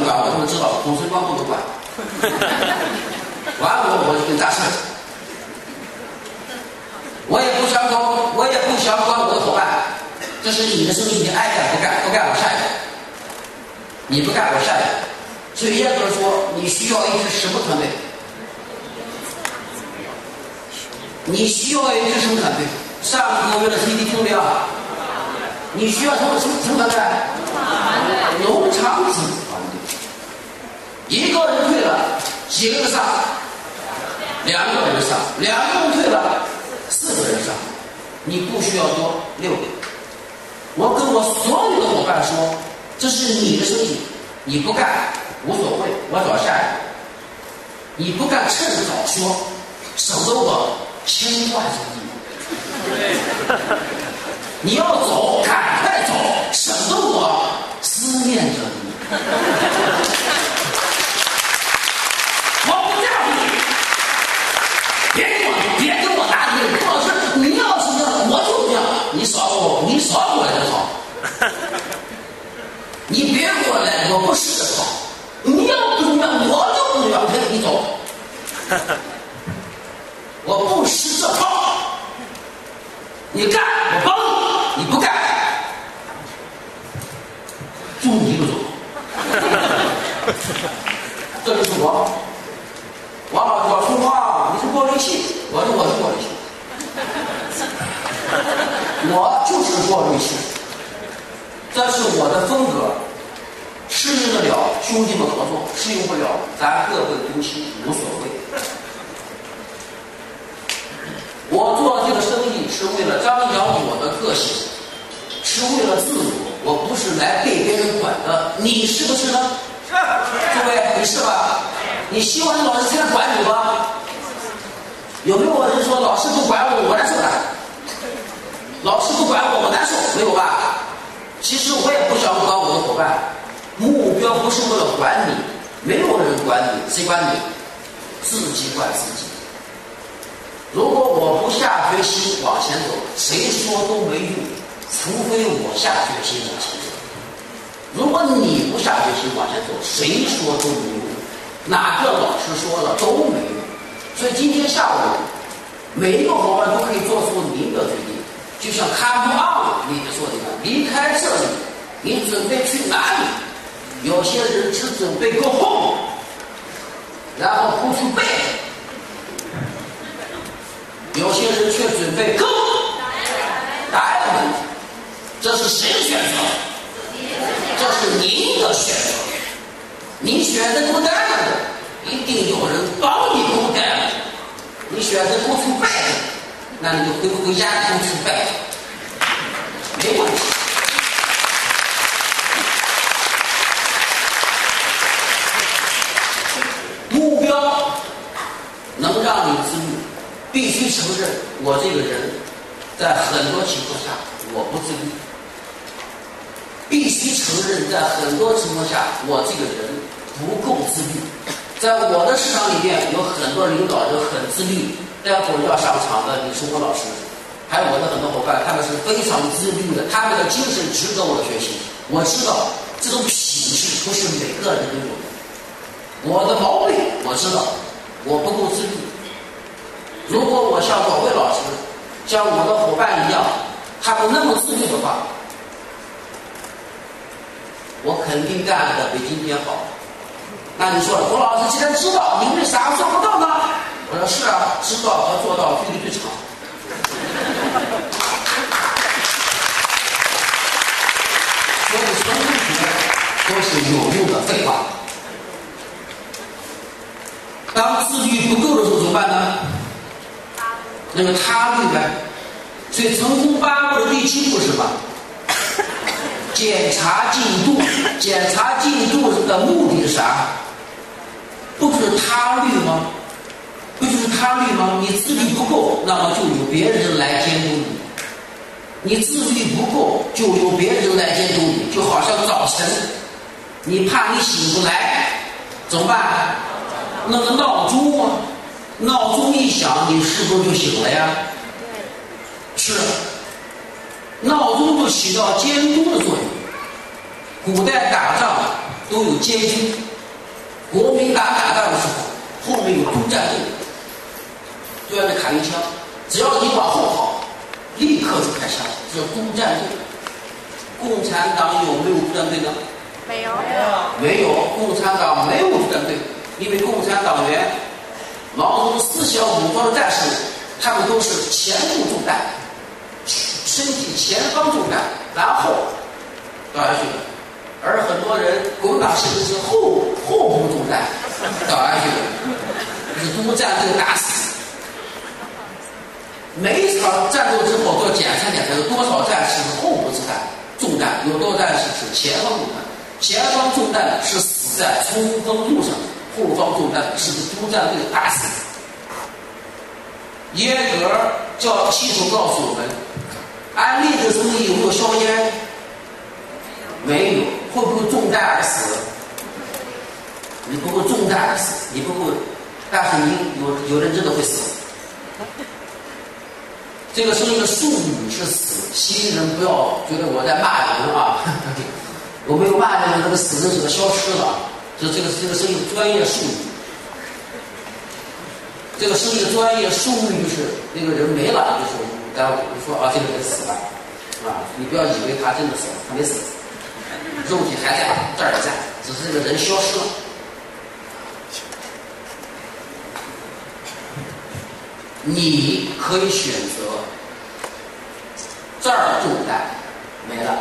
我，他们知道，孔春光不能管。管我，我就跟大事。我也不想管，我也不想管我的伙伴。这是你的生意，你爱干不干？不干我下一个。你不干我下一个。所以严格说，你需要一支什么团队？你需要一支什么团队？上个月的 CD 听没有？你需要什么什么什么团队？农场主。一个人退了，几个人上？两个人上，两个人退了，四个人上。你不需要多，六个。我跟我所有的伙伴说，这是你的生意，你不干无所谓，我找下一个。你不干，趁早说，省得我牵挂着你。你要走，赶快走，省得我思念着你。我不是好。你要不怎我就不怎么样。陪你走。我不识这套。你干，我帮你；你不干，就你一个走。这就是我。王老我说：“话，你是过滤器。”我说：“我是过滤器。”我就是过滤器，这是我的风格。适应得了兄弟们合作，适应不了咱各奔东西，无所谓。我做这个生意是为了张扬我的个性，是为了自我，我不是来被别人管的。你是不是呢？是。各位，你是吧？你希望你老师天天管你吗？有没有人说老师不管我，我难受的？老师不管我，我难受，没有吧？其实我也不想管我的伙伴。目标不是为了管你，没有人管你，谁管你？自己管自己。如果我不下决心往前走，谁说都没用，除非我下决心往前走。如果你不下决心往前走，谁说都没用，哪个老师说了都没用。所以今天下午，每一个伙伴都可以做出您的决定，就像卡布昂里面说的一样，离开这里，你准备去哪里？有些人只准备过后然后不去背；有些人却准备 go。答案，这是谁的选择？这是您的选择。你选择 go down，一定有人帮你 go down。你选择 go to bed，那你就回不回家 go to bed，没问题。目标能让你自律，必必须承认我这个人，在很多情况下我不自律。必须承认，在很多情况下我这个人不够自律。在我的市场里面，有很多领导人很自律，待会儿要上场的李春国老师，还有我的很多伙伴，他们是非常自律的，他们的精神值得我学习。我知道这种品质不是每个人都有。我的毛病我知道，我不够自律。如果我像某位老师，像我的伙伴一样，他不那么自律的话，我肯定干得比今天好。那你说了，郭老师既然知道，你为啥做不到呢？我说是啊，知道和做到距离最长。所以所有都是有用的废话。当自律不够的时候怎么办呢？那个他律呗。所以成功八步的第七步是什么？检查进度，检查进度的目的是啥？不就是他律吗？不就是他律吗？你自律不够，那么就有别人来监督你；你自律不够，就有别人来监督你。就好像早晨，你怕你醒不来，怎么办？弄个闹钟啊，闹钟一响，你是不是就醒了呀？是。闹钟就起到监督的作用。古代打仗都有监军，国民党打仗的时候，后面有督战队，端着卡丁枪，只要你往后跑，立刻就开枪，这叫督战队。共产党有没有督战队呢？没有，没有。共产党没有督战队，因为共产党员毛泽东思想武装的战士，他们都是前部中弹。身体前方中弹，然后倒下去；而很多人国民党士兵是后后部中弹，倒下去了，是督战斗打死。每一场战斗之后都要检查检查，有多少战士是后部作战中弹，有多少战士是前方中弹。前方中弹是死在冲锋路上，后方中弹是被督战队打死。耶格叫系统告诉我们。安利的生意有没有硝烟？没有，会不会中弹而死？你不会中弹而死，你不会，但是你有有人真的会死。这个生意的术语是死，西人不要觉得我在骂人啊，我没有骂人，那个死人是个消失了，这这个这个生意专业术语。这个生意的专业术语就是那个人没了，就是。然后说啊，这个人死了，啊，你不要以为他真的死了，他没死，肉体还在，这儿在，只是这个人消失了。你可以选择这儿中弹没了，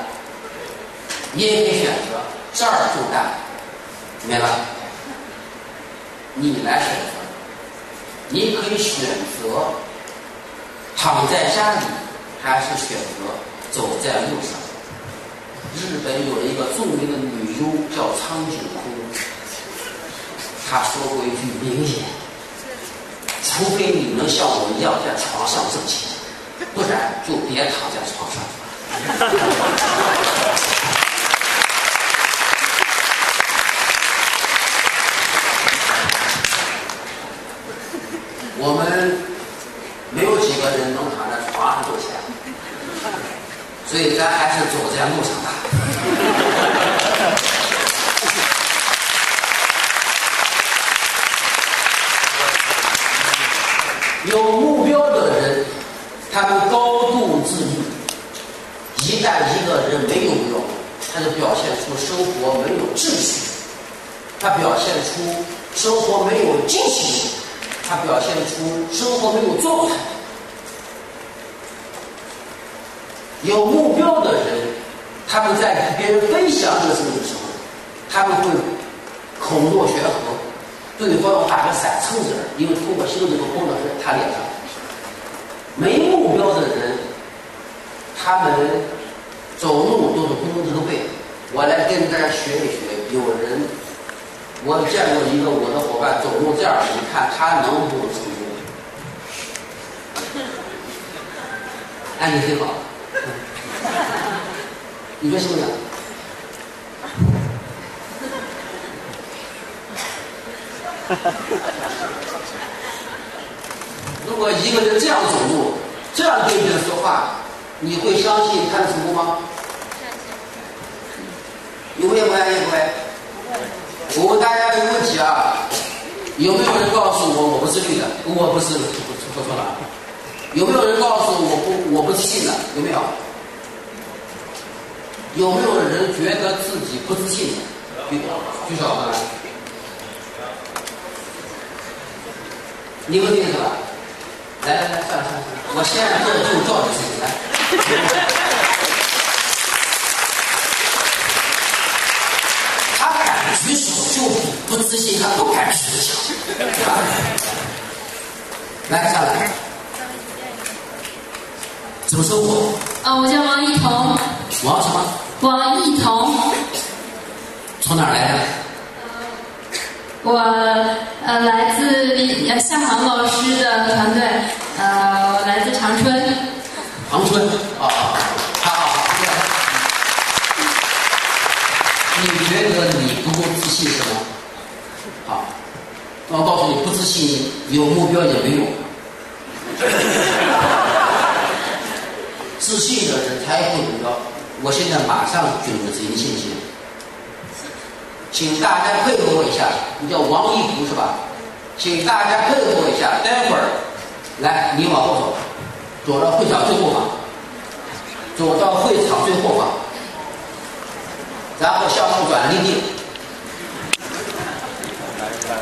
你也可以选择这儿中弹明白了，你来选择，你可以选择。躺在家里，还是选择走在路上？日本有一个著名的女优叫苍井空，她说过一句名言：“除非你能像我一样在床上挣钱，不然就别躺在床上。” 我们。没有几个人能躺在床上挣钱，所以咱还是走在路上吧。有目标的人，他们高度自律。一旦一个人没有目标，他就表现出生活没有秩序，他表现出生活没有激情。他表现出生活没有状态。有目标的人，他们在跟别人分享这个事情的时候，他们会口若悬河，对方要打个伞撑着，因为通过心里头碰到是他脸上。没目标的人，他们走路都是弓着背。我来跟大家学一学，有人。我见过一个我的伙伴走路这样，你看他能不能成功？哎，你挺好，你说是不是？如果一个人这样走路，这样对别人说话，你会相信他的成功吗？有没有？有没有？我问大家一个问题啊，有没有人告诉我我不是绿的？我不是，说错了。有没有人告诉我我不我不自信的？有没有？有没有人觉得自己不自信？举举手啊！你问定是吧？来来来，算了算了，我现在这就叫你自己来。举手就比不自信，他不敢举手。来下来，怎么称呼？啊，我叫王一彤。王什么？王一彤，从哪儿来的？我呃来自呃向航老师的团队，呃我来自长春。长春啊，好好，你觉得你不够自信是吗？好，我告诉你，不自信有目标也没用。自信的人才会目标。我现在马上举入自己的信心，请大家配合我一下。你叫王一福是吧？请大家配合我一下，待会儿来，你往后走，走到会场最后方，走到会场最后方，然后向后转立定。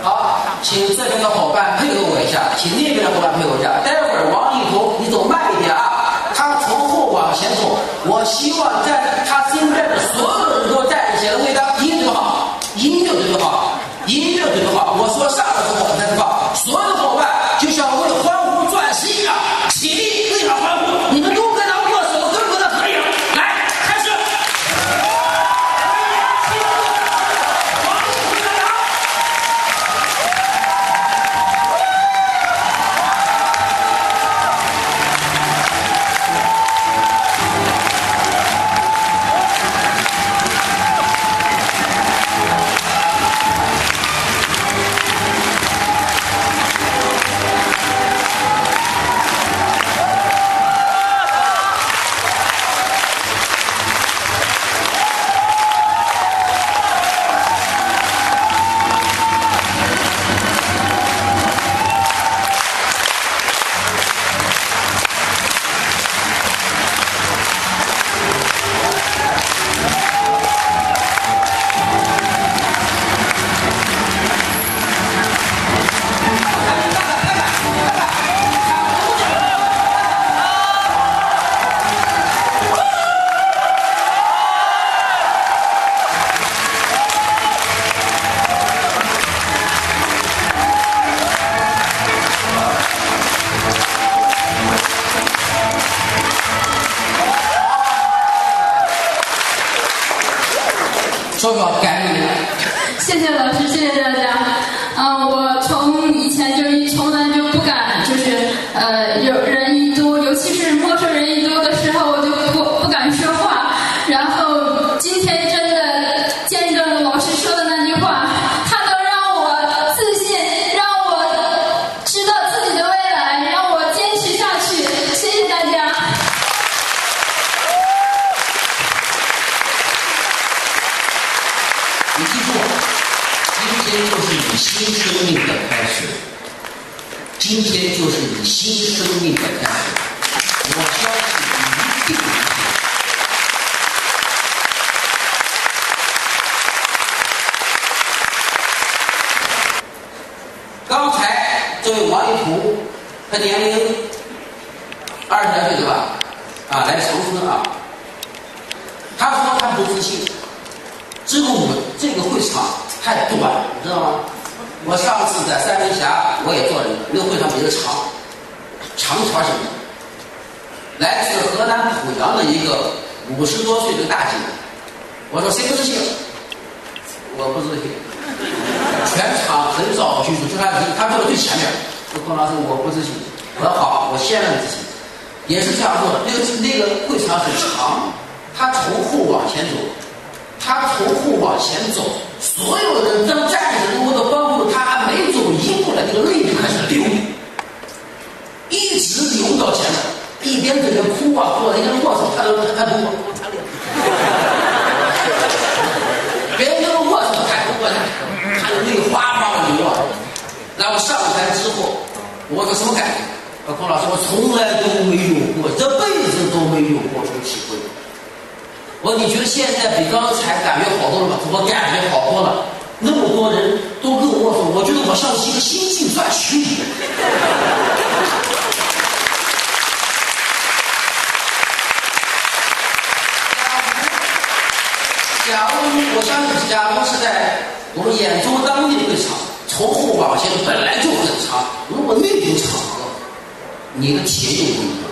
好，请这边的伙伴配合我一下，请那边的伙伴配合一下。待会儿王一福，你走慢一点啊，他从后往前走。我希望在他身边的所有人都站起来为他音乐好，音乐对好，音乐对好。我说上的时候才知道，所有说说感恩。谢谢老师，谢谢大家。我上次在三门峡我也做了一个，那个会场比较长，长条形的。来自河南濮阳的一个五十多岁的大姐，我说谁不自信？我不自信。全场很少举手，就他他坐在最前面。说龚老师我不自信。我说好，我先让你自信。也是这样做的，那个那个会场很长，他从后往前走，他从后往前走，所有人当站着的我的帮助，他还没走一步呢，那个泪就开始流，一直流到前面，一边在那哭啊，哭，人家握手，他都他都我我擦脸，别人都握手，他不握手，他的泪哗哗的流啊。然后上台之后，我说什么感觉？郭老师，我从来都没有过，这辈子都没有过这种体会。我你觉得现在比刚才感觉好多了吗？我感觉好多了。那么多人都跟我说，我觉得我像是一个新晋算曲一样。假如我相信，假如是在我们演出当地的会场，从后往前本来就很长，如果那种场合，你的体验就不一样。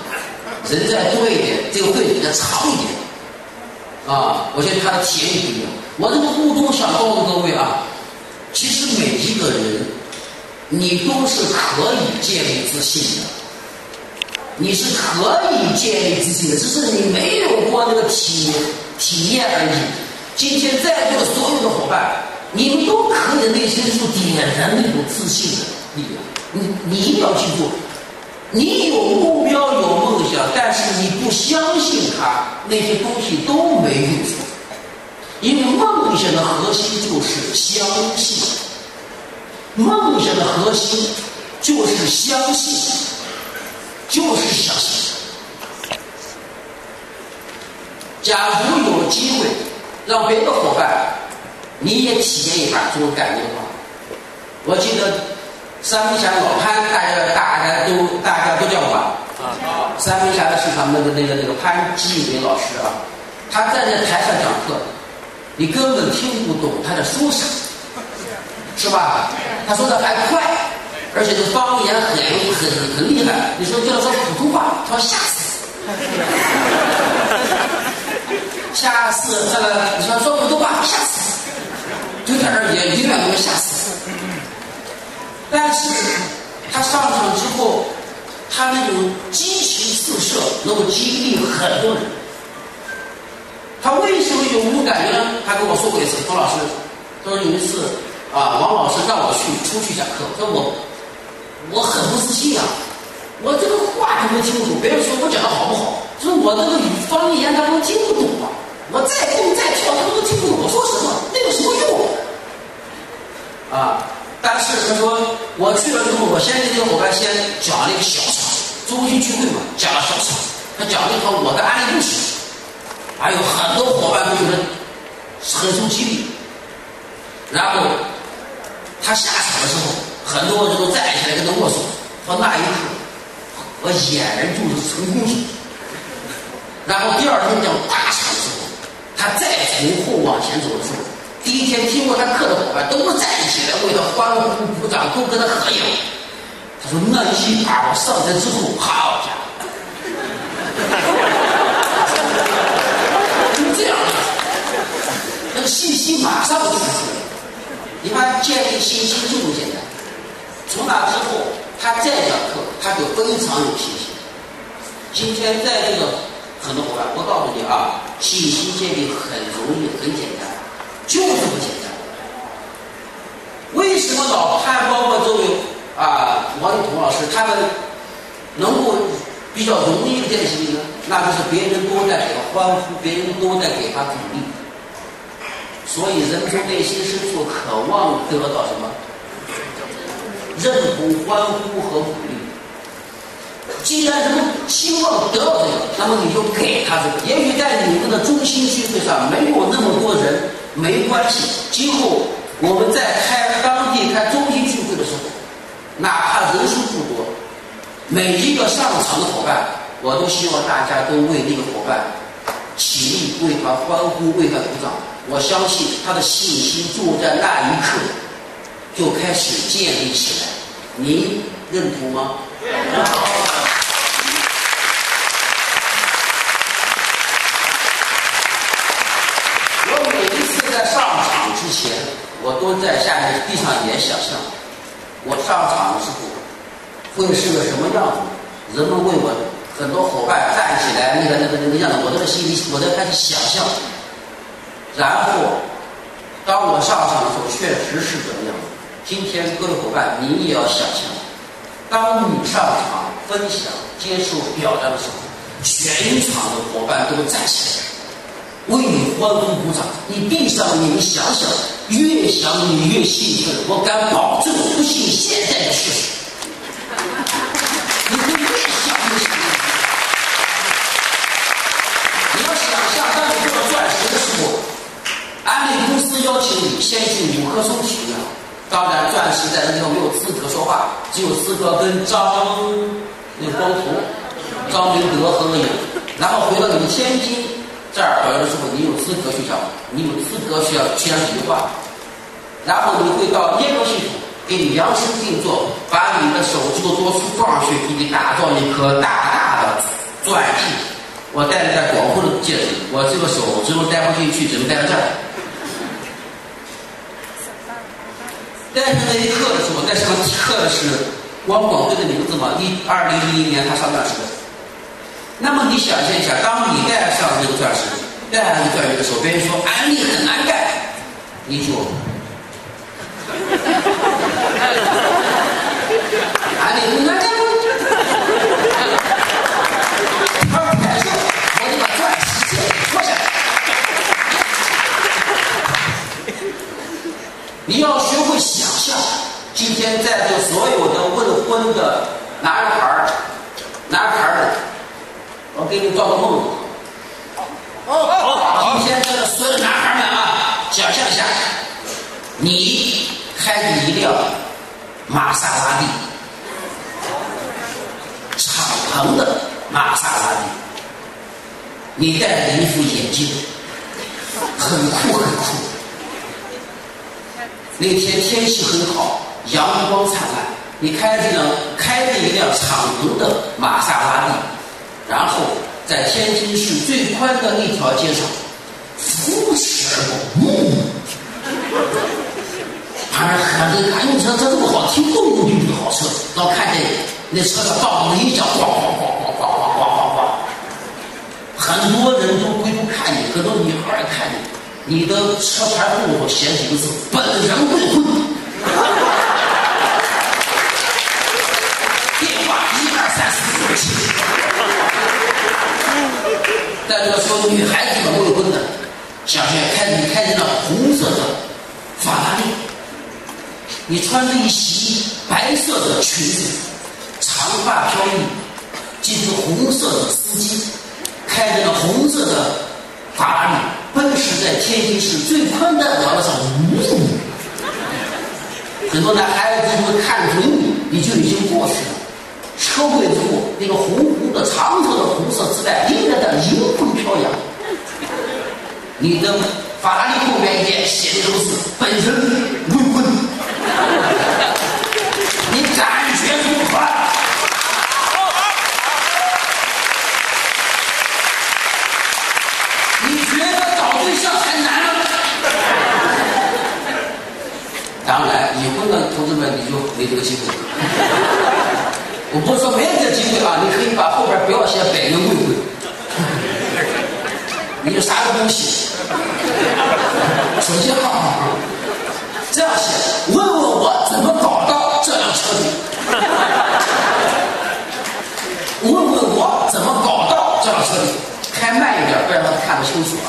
人再多一点，这个会比较长一点。啊，我觉得他的体验不一样。我这个互动想告诉各位啊，其实每一个人，你都是可以建立自信的，你是可以建立自信的，只是你没有过那个体体验而已。今天在座的所有的伙伴，你们都可以内心深处点燃那种自信的力量。你你一定要记住。你有目标有梦想，但是你不相信它，那些东西都没用。因为梦想的核心就是相信，梦想的核心就是相信，就是相信。假如有机会让别的伙伴你也体验一把这种感觉的话，我记得。三分峡老潘，大家大家都大家都叫过吧？啊，三分峡的是他们那个那个那个潘基伟老师啊，他站在台上讲课，你根本听不懂他在说啥，是吧？他说的还快，而且这方言很很很厉害。你说叫他说普通话，他说吓死，吓死这个，你说说普通话吓死，就在那儿也永远都会吓死。但是他上场之后，他那种激情四射，能够激励很多人。他为什么有这种感觉呢？他跟我说过一次，冯老师，他说有一次啊，王老师让我去出去讲课，他说我我很不自信啊，我这个话他们听不懂，别人说我讲的好不好，说我这个方言他们听不懂啊，我再蹦再跳他都听不懂我说什么，那有什么用啊？但是他说我去了之后，我先给这个伙伴先讲了一个小场，中心聚会嘛，讲了小场，他讲了一套我的案例故事，还有很多伙伴都觉得很受激励。然后他下场的时候，很多人都站起来跟他握手。说那一刻，我俨然就是成功者。然后第二天讲大场的时候，他再从后往前走的时候。第一天听过他课的伙伴都不在一起来为他欢呼鼓掌，都跟他合影。他说：“那一把我上台之后，好家伙，就这样，那个信心马上就出来了。你看，建立信心就这么简单。从那之后，他再讲课，他就非常有信心。今天在这个很多伙伴，我告诉你啊，信心建立很容易，很简单。”就这么简单。为什么老潘包括周围啊王一彤老师他们能够比较容易建立信心呢？那就是别人都在给他欢呼，别人都在给他鼓励。所以人从内心深处渴望得到什么？认同、欢呼和鼓励。既然人们希望得到这个，那么你就给他这个。也许在你们的中心聚会上没有那么多人。没关系，今后我们在开当地开中心聚会的时候，哪怕人数不多，每一个上场的伙伴，我都希望大家都为那个伙伴起立，为他欢呼，为他鼓掌。我相信他的信心就在那一刻就开始建立起来。您认同吗？认 同之前我都在下面地上演想象，我上场的时候会是个什么样子？人们为我很多伙伴站起来那个那个那个样子，我都在心里我在开始想象。然后当我上场的时候，确实是这个样子。今天各位伙伴，你也要想象，当你上场分享、接受表扬的时候，全场的伙伴都站起来。为你欢呼鼓掌，你闭上眼睛想想，越想你越兴奋。我敢保证，不信现在就试试。你会越想越兴奋。你要想象，当你做到钻石的时候，安利公司邀请你先去五棵松体验。当然，钻石在那地方没有资格说话，只有资格跟张那光头、张明德合个影，然后回到你们天津。这儿表扬的时候，你有资格去讲，你有资格去要去讲几句话，然后你会到验证系统给你量身定做，把你的手指头多粗多少去给你打造一颗大大的钻戒，我戴了戴广阔的戒指，我这个手只能戴不进去，只能戴到这儿。戴上那一刻的时候，戴上刻的是汪广辉的名字嘛？一二零一零年他上钻石。那么你想象一下，当你戴上这个钻石，戴上这个钻石的时候，别人说安利很难戴，你说？安利很难盖。你要学会想象，今天在座所有的未婚的男孩儿、男孩儿，给你做个梦。好，好，今天这个所有的男孩们啊，想象一下，你开着一辆玛莎拉蒂，敞篷的玛莎拉蒂，你戴着一副眼镜，很酷很酷。那天天气很好，阳光灿烂。你开着辆开着一辆敞篷的玛莎拉蒂，然后在天津市最宽的那条街上呼驰而过。旁边喊着：“哎，你车车这么好，听动动的好车。”然后看见那车上倒了一脚，咣咣咣咣咣咣咣咣。很多人都回头看你，很多女孩看你。你的车牌后头写几个字？本人未婚。在这个时候，女孩子们未婚的，想想开你开着那红色的法拉利，你穿着一袭白色的裙子，长发飘逸，系着红色的丝巾，开着那红色的法拉利。奔驰在天津市最宽的道路上，呜！很多男孩子会看准你，你就已经过去了。车尾处那个红红的、长长的红色丝带应该在迎风飘扬。你的法拉利后面也写的都是“本身未婚”，你感觉如何？当然，已婚的同志们你就没这个机会。我不是说没有这个机会啊，你可以把后边不要写“百人未婚”，你就啥都不用写，手机号这样写：问问我怎么搞到这辆车子？问问我怎么搞到这辆车子？开慢一点，不然他看不清楚啊。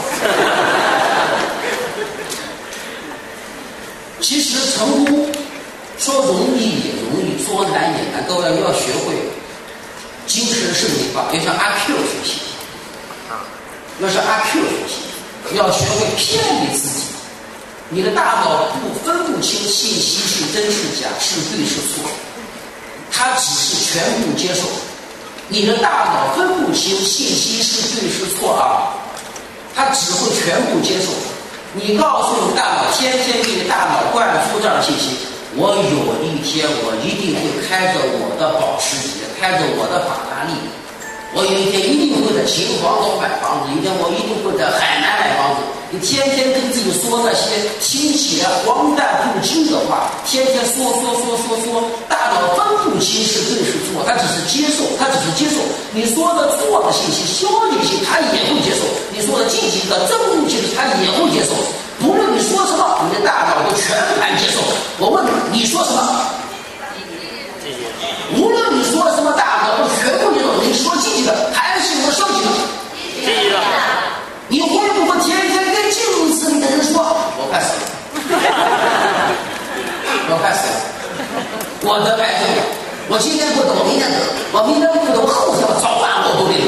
其实成功说容易也容易，说难也难。各位要学会精神胜利法，要向阿 Q 学习，那是阿 Q 要学会骗你自己。你的大脑不分不清信息是真是假，是对是错，它只是全部接受。你的大脑分不清信息是对是错啊，它只会全部接受。你告诉大脑，天天给你大脑灌输这样的信息：我有一天我一定会开着我的保时捷，开着我的法拉利，我有一天一定会在秦皇岛买房子，有一天我一定会在海南买房子。你天天跟自己说那些听起来荒诞不经的话，天天说说说说说，大脑分不清是对是错，他只是接受，他只是接受你说的错的信息，消极性他也会接受。你说的积极的、正面性，他也会接受。不论你说什么，你的大脑都全盘接受。我问你，你说什么？无论你说什么，大脑都全部第一个。你会不会天天跟镜子里的人说：“我快死了，我快死了，我得癌症，我今天不走，明天走，我明天不走，后天早晚我都得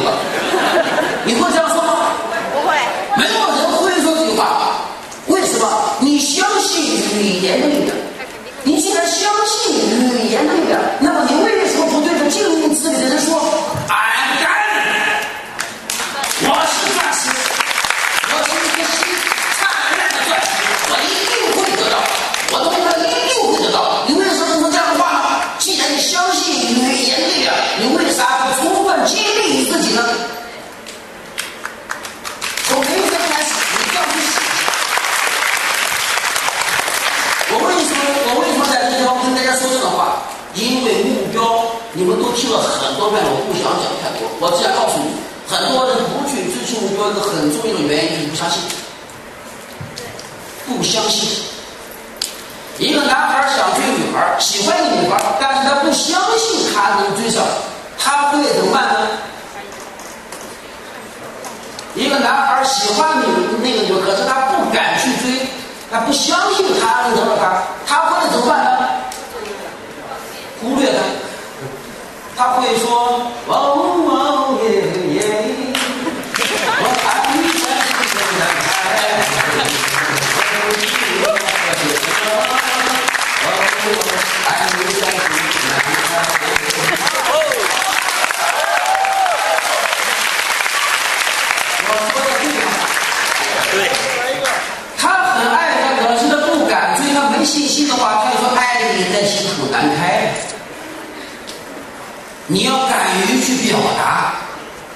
不相信他能得到他，他会怎么办呢？忽略他，他会说：“哦表达，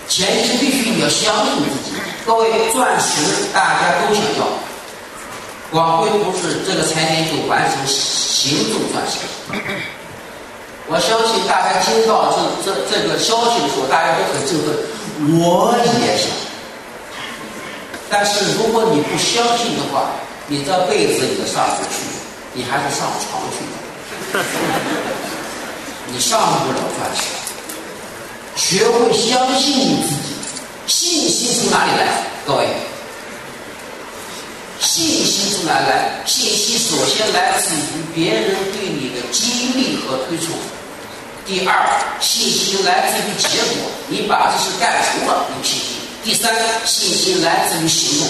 前提是必须你要相信自己。各位，钻石大家都想要，广辉同志这个财年就完成行动钻石。我相信大家听到这这这个消息的时候，大家都很振奋，我也想。但是如果你不相信的话，你这辈子你都上不去，你还是上床去，你上不了钻石。学会相信你自己，信心从哪里来？各位，信心从哪里来？信心首先来自于别人对你的激励和推崇。第二，信心来自于结果，你把这事干成了，有信心。第三，信心来自于行动，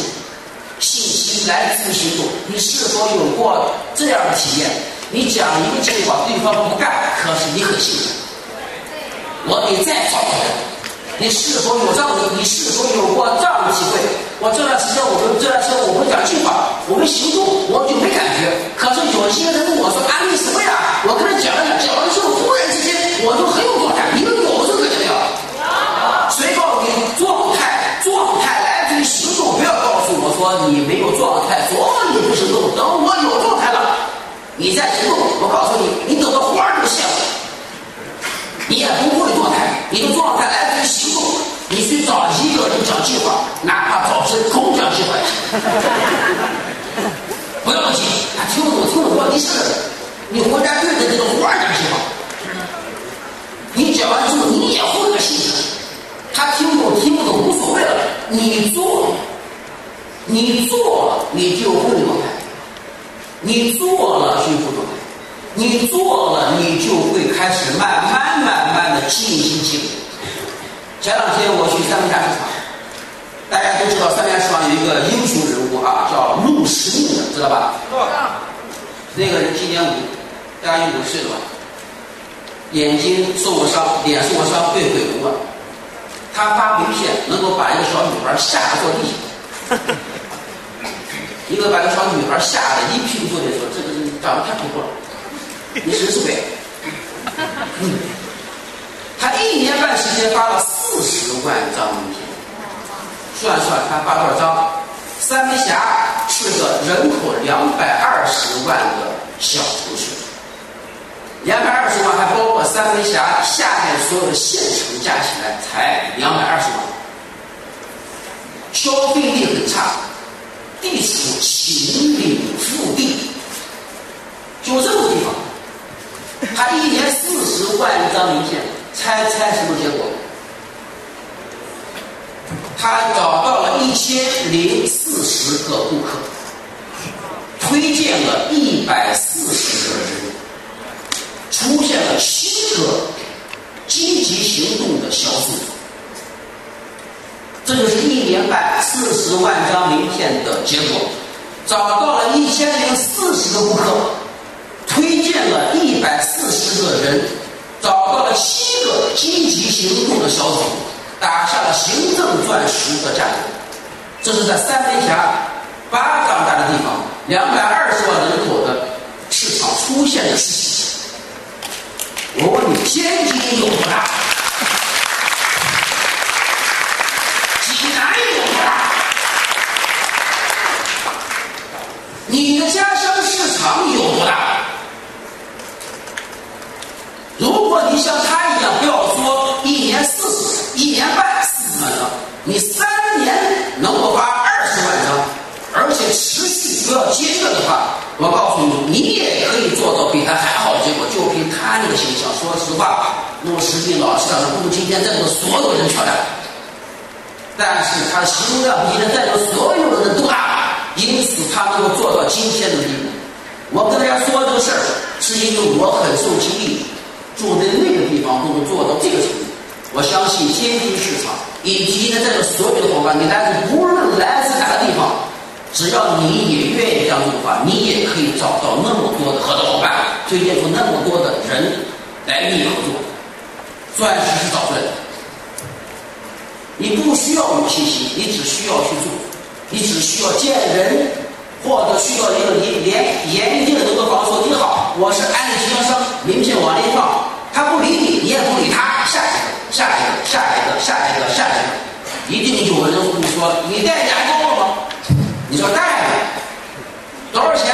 信心来自于行动。你是否有过这样的体验？你讲一个计划，对方不干，可是你很信任。我得再找一个。你是否有这样的？你是否有过这样的体会？我这段时间，我们这段时间，我们讲计划，我们行动，我就没感觉。可是有些人问我说：“安利什么呀？”我跟他讲了讲，讲完之后，忽然之间，我就很有状态。你们有这个没有？谁告诉你状态？状态来自于行动，不要告诉我说你没有状态，所以不行动。等我有状态了，你再行动。我告诉你，你等到花儿都谢了，你也不会状态。你的状态来自于行动。你去找一个人讲计划，哪怕找是空讲计划，不要紧，他听不懂，听不懂问题是，你回家对着这个花讲计划。你讲完之后，你也会个信心。他听不懂，听不懂无所谓了。你做，你做，你就会状态。你做了就会状态。你做了，你就会开始慢慢慢慢的进行积累。前两天我去三明家市场，大家都知道三明市场有一个英雄人物啊，叫陆时命的，知道吧？那个人今年五，大约五十岁了吧？眼睛受过伤，脸受过伤，被毁容了。他发名片能够把一个小女孩吓得坐地下，一个把一个小女孩吓得一屁股坐地，说：“这个人长得太恐怖了，你是是鬼。”，他一年半时间发了四十万张名片，算算他发多少张？三门峡是个人口两百二十万的小城市。两百二十万还包括三门峡下面所有的县城加起来才两百二十万，消费力很差，地处秦岭腹地，就这个地方，他一年四十万张名片，猜猜什么结果？他找到了一千零四十个顾客，推荐了一百四十个人。出现了七个积极行动的小组，这就是一年半四十万张名片的结果。找到了一千零四十个顾客，推荐了一百四十个人，找到了七个积极行动的小组，打下了行政钻石的价格。这是在三门峡巴掌大的地方，两百二十万人口的市场出现的事情。我问你，天津有多大？找到那么多的合作伙伴，推荐出那么多的人来跟你合作。钻石是找出来的，你不需要有信息，你只需要去做，你只需要见人，或者需要一个你连严定的能够告诉你好，我是安利经销商，名片往里放，他不理你，你也不理他，下一个，下一个，下一个，下一个，下一个，一定有人会说你带牙膏了吗？你说带了多少钱？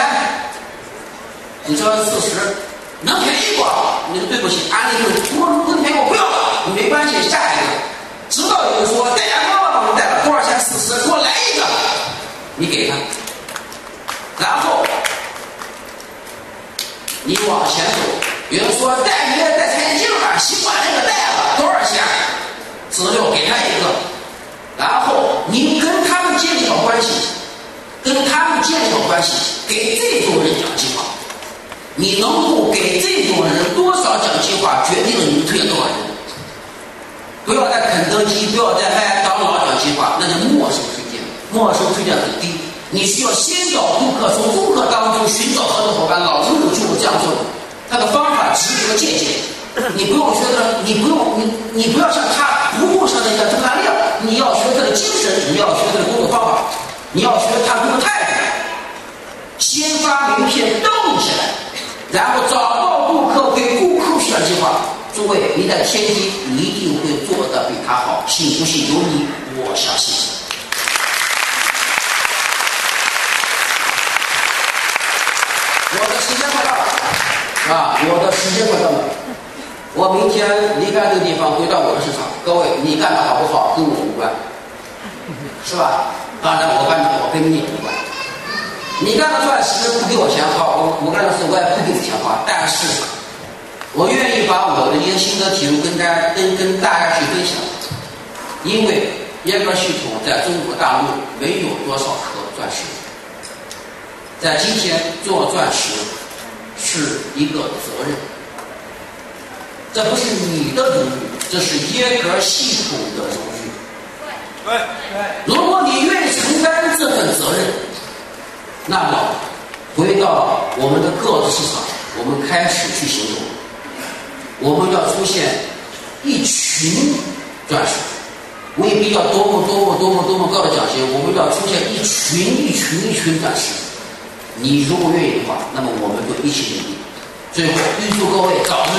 你说四十，能便宜不？你说对不起，安利就是不不能便宜我不要了，没关系，下一个。直到有人说戴牙膏了，我带了多少钱？四十，给我来一个，你给他，然后你往前走。有人说带你戴太镜了，新款那个带了多少钱？资料给他一个，然后你跟他们建立好关系。跟他们建立好关系，给这种人讲计划，你能够给这种人多少讲计划，决定了你能推荐多少人。不要在肯德基，不要在麦当劳讲计划，那是陌生推荐，陌生推荐很低。你需要先找顾客，从顾客当中寻找合作伙伴。老陆就是这样做的，他的方法值得借鉴。你不用学他，你不用你你不要像他不用像那个钟汉亮，你要学他的精神，你要学他的工作方法。你要学他工作态度，先发名片动起来，然后找到顾客，给顾客选计划。诸位，你在天津一定会做得比他好，信不信由你，我相信。我的时间快到了，啊，我的时间快到了，我明天离开这个地方，回到我的市场。各位，你干的好不好，跟我无关，是吧？当然，我干的我跟你无关。你干的钻石不给我钱花，我我干的事我也不给你钱花。但是，我愿意把我的一些心得体悟跟大家跟跟大家去分享。因为耶格系统在中国大陆没有多少颗钻石，在今天做钻石是一个责任，这不是你的荣誉，这是耶格系统的荣誉。对对，如果你愿意承担这份责任，那么回到我们的个子市场，我们开始去行动。我们要出现一群钻石，未必要多么多么多么多么高的奖金，我们要出现一群一群一群钻石。你如果愿意的话，那么我们就一起努力。最后预祝各位早日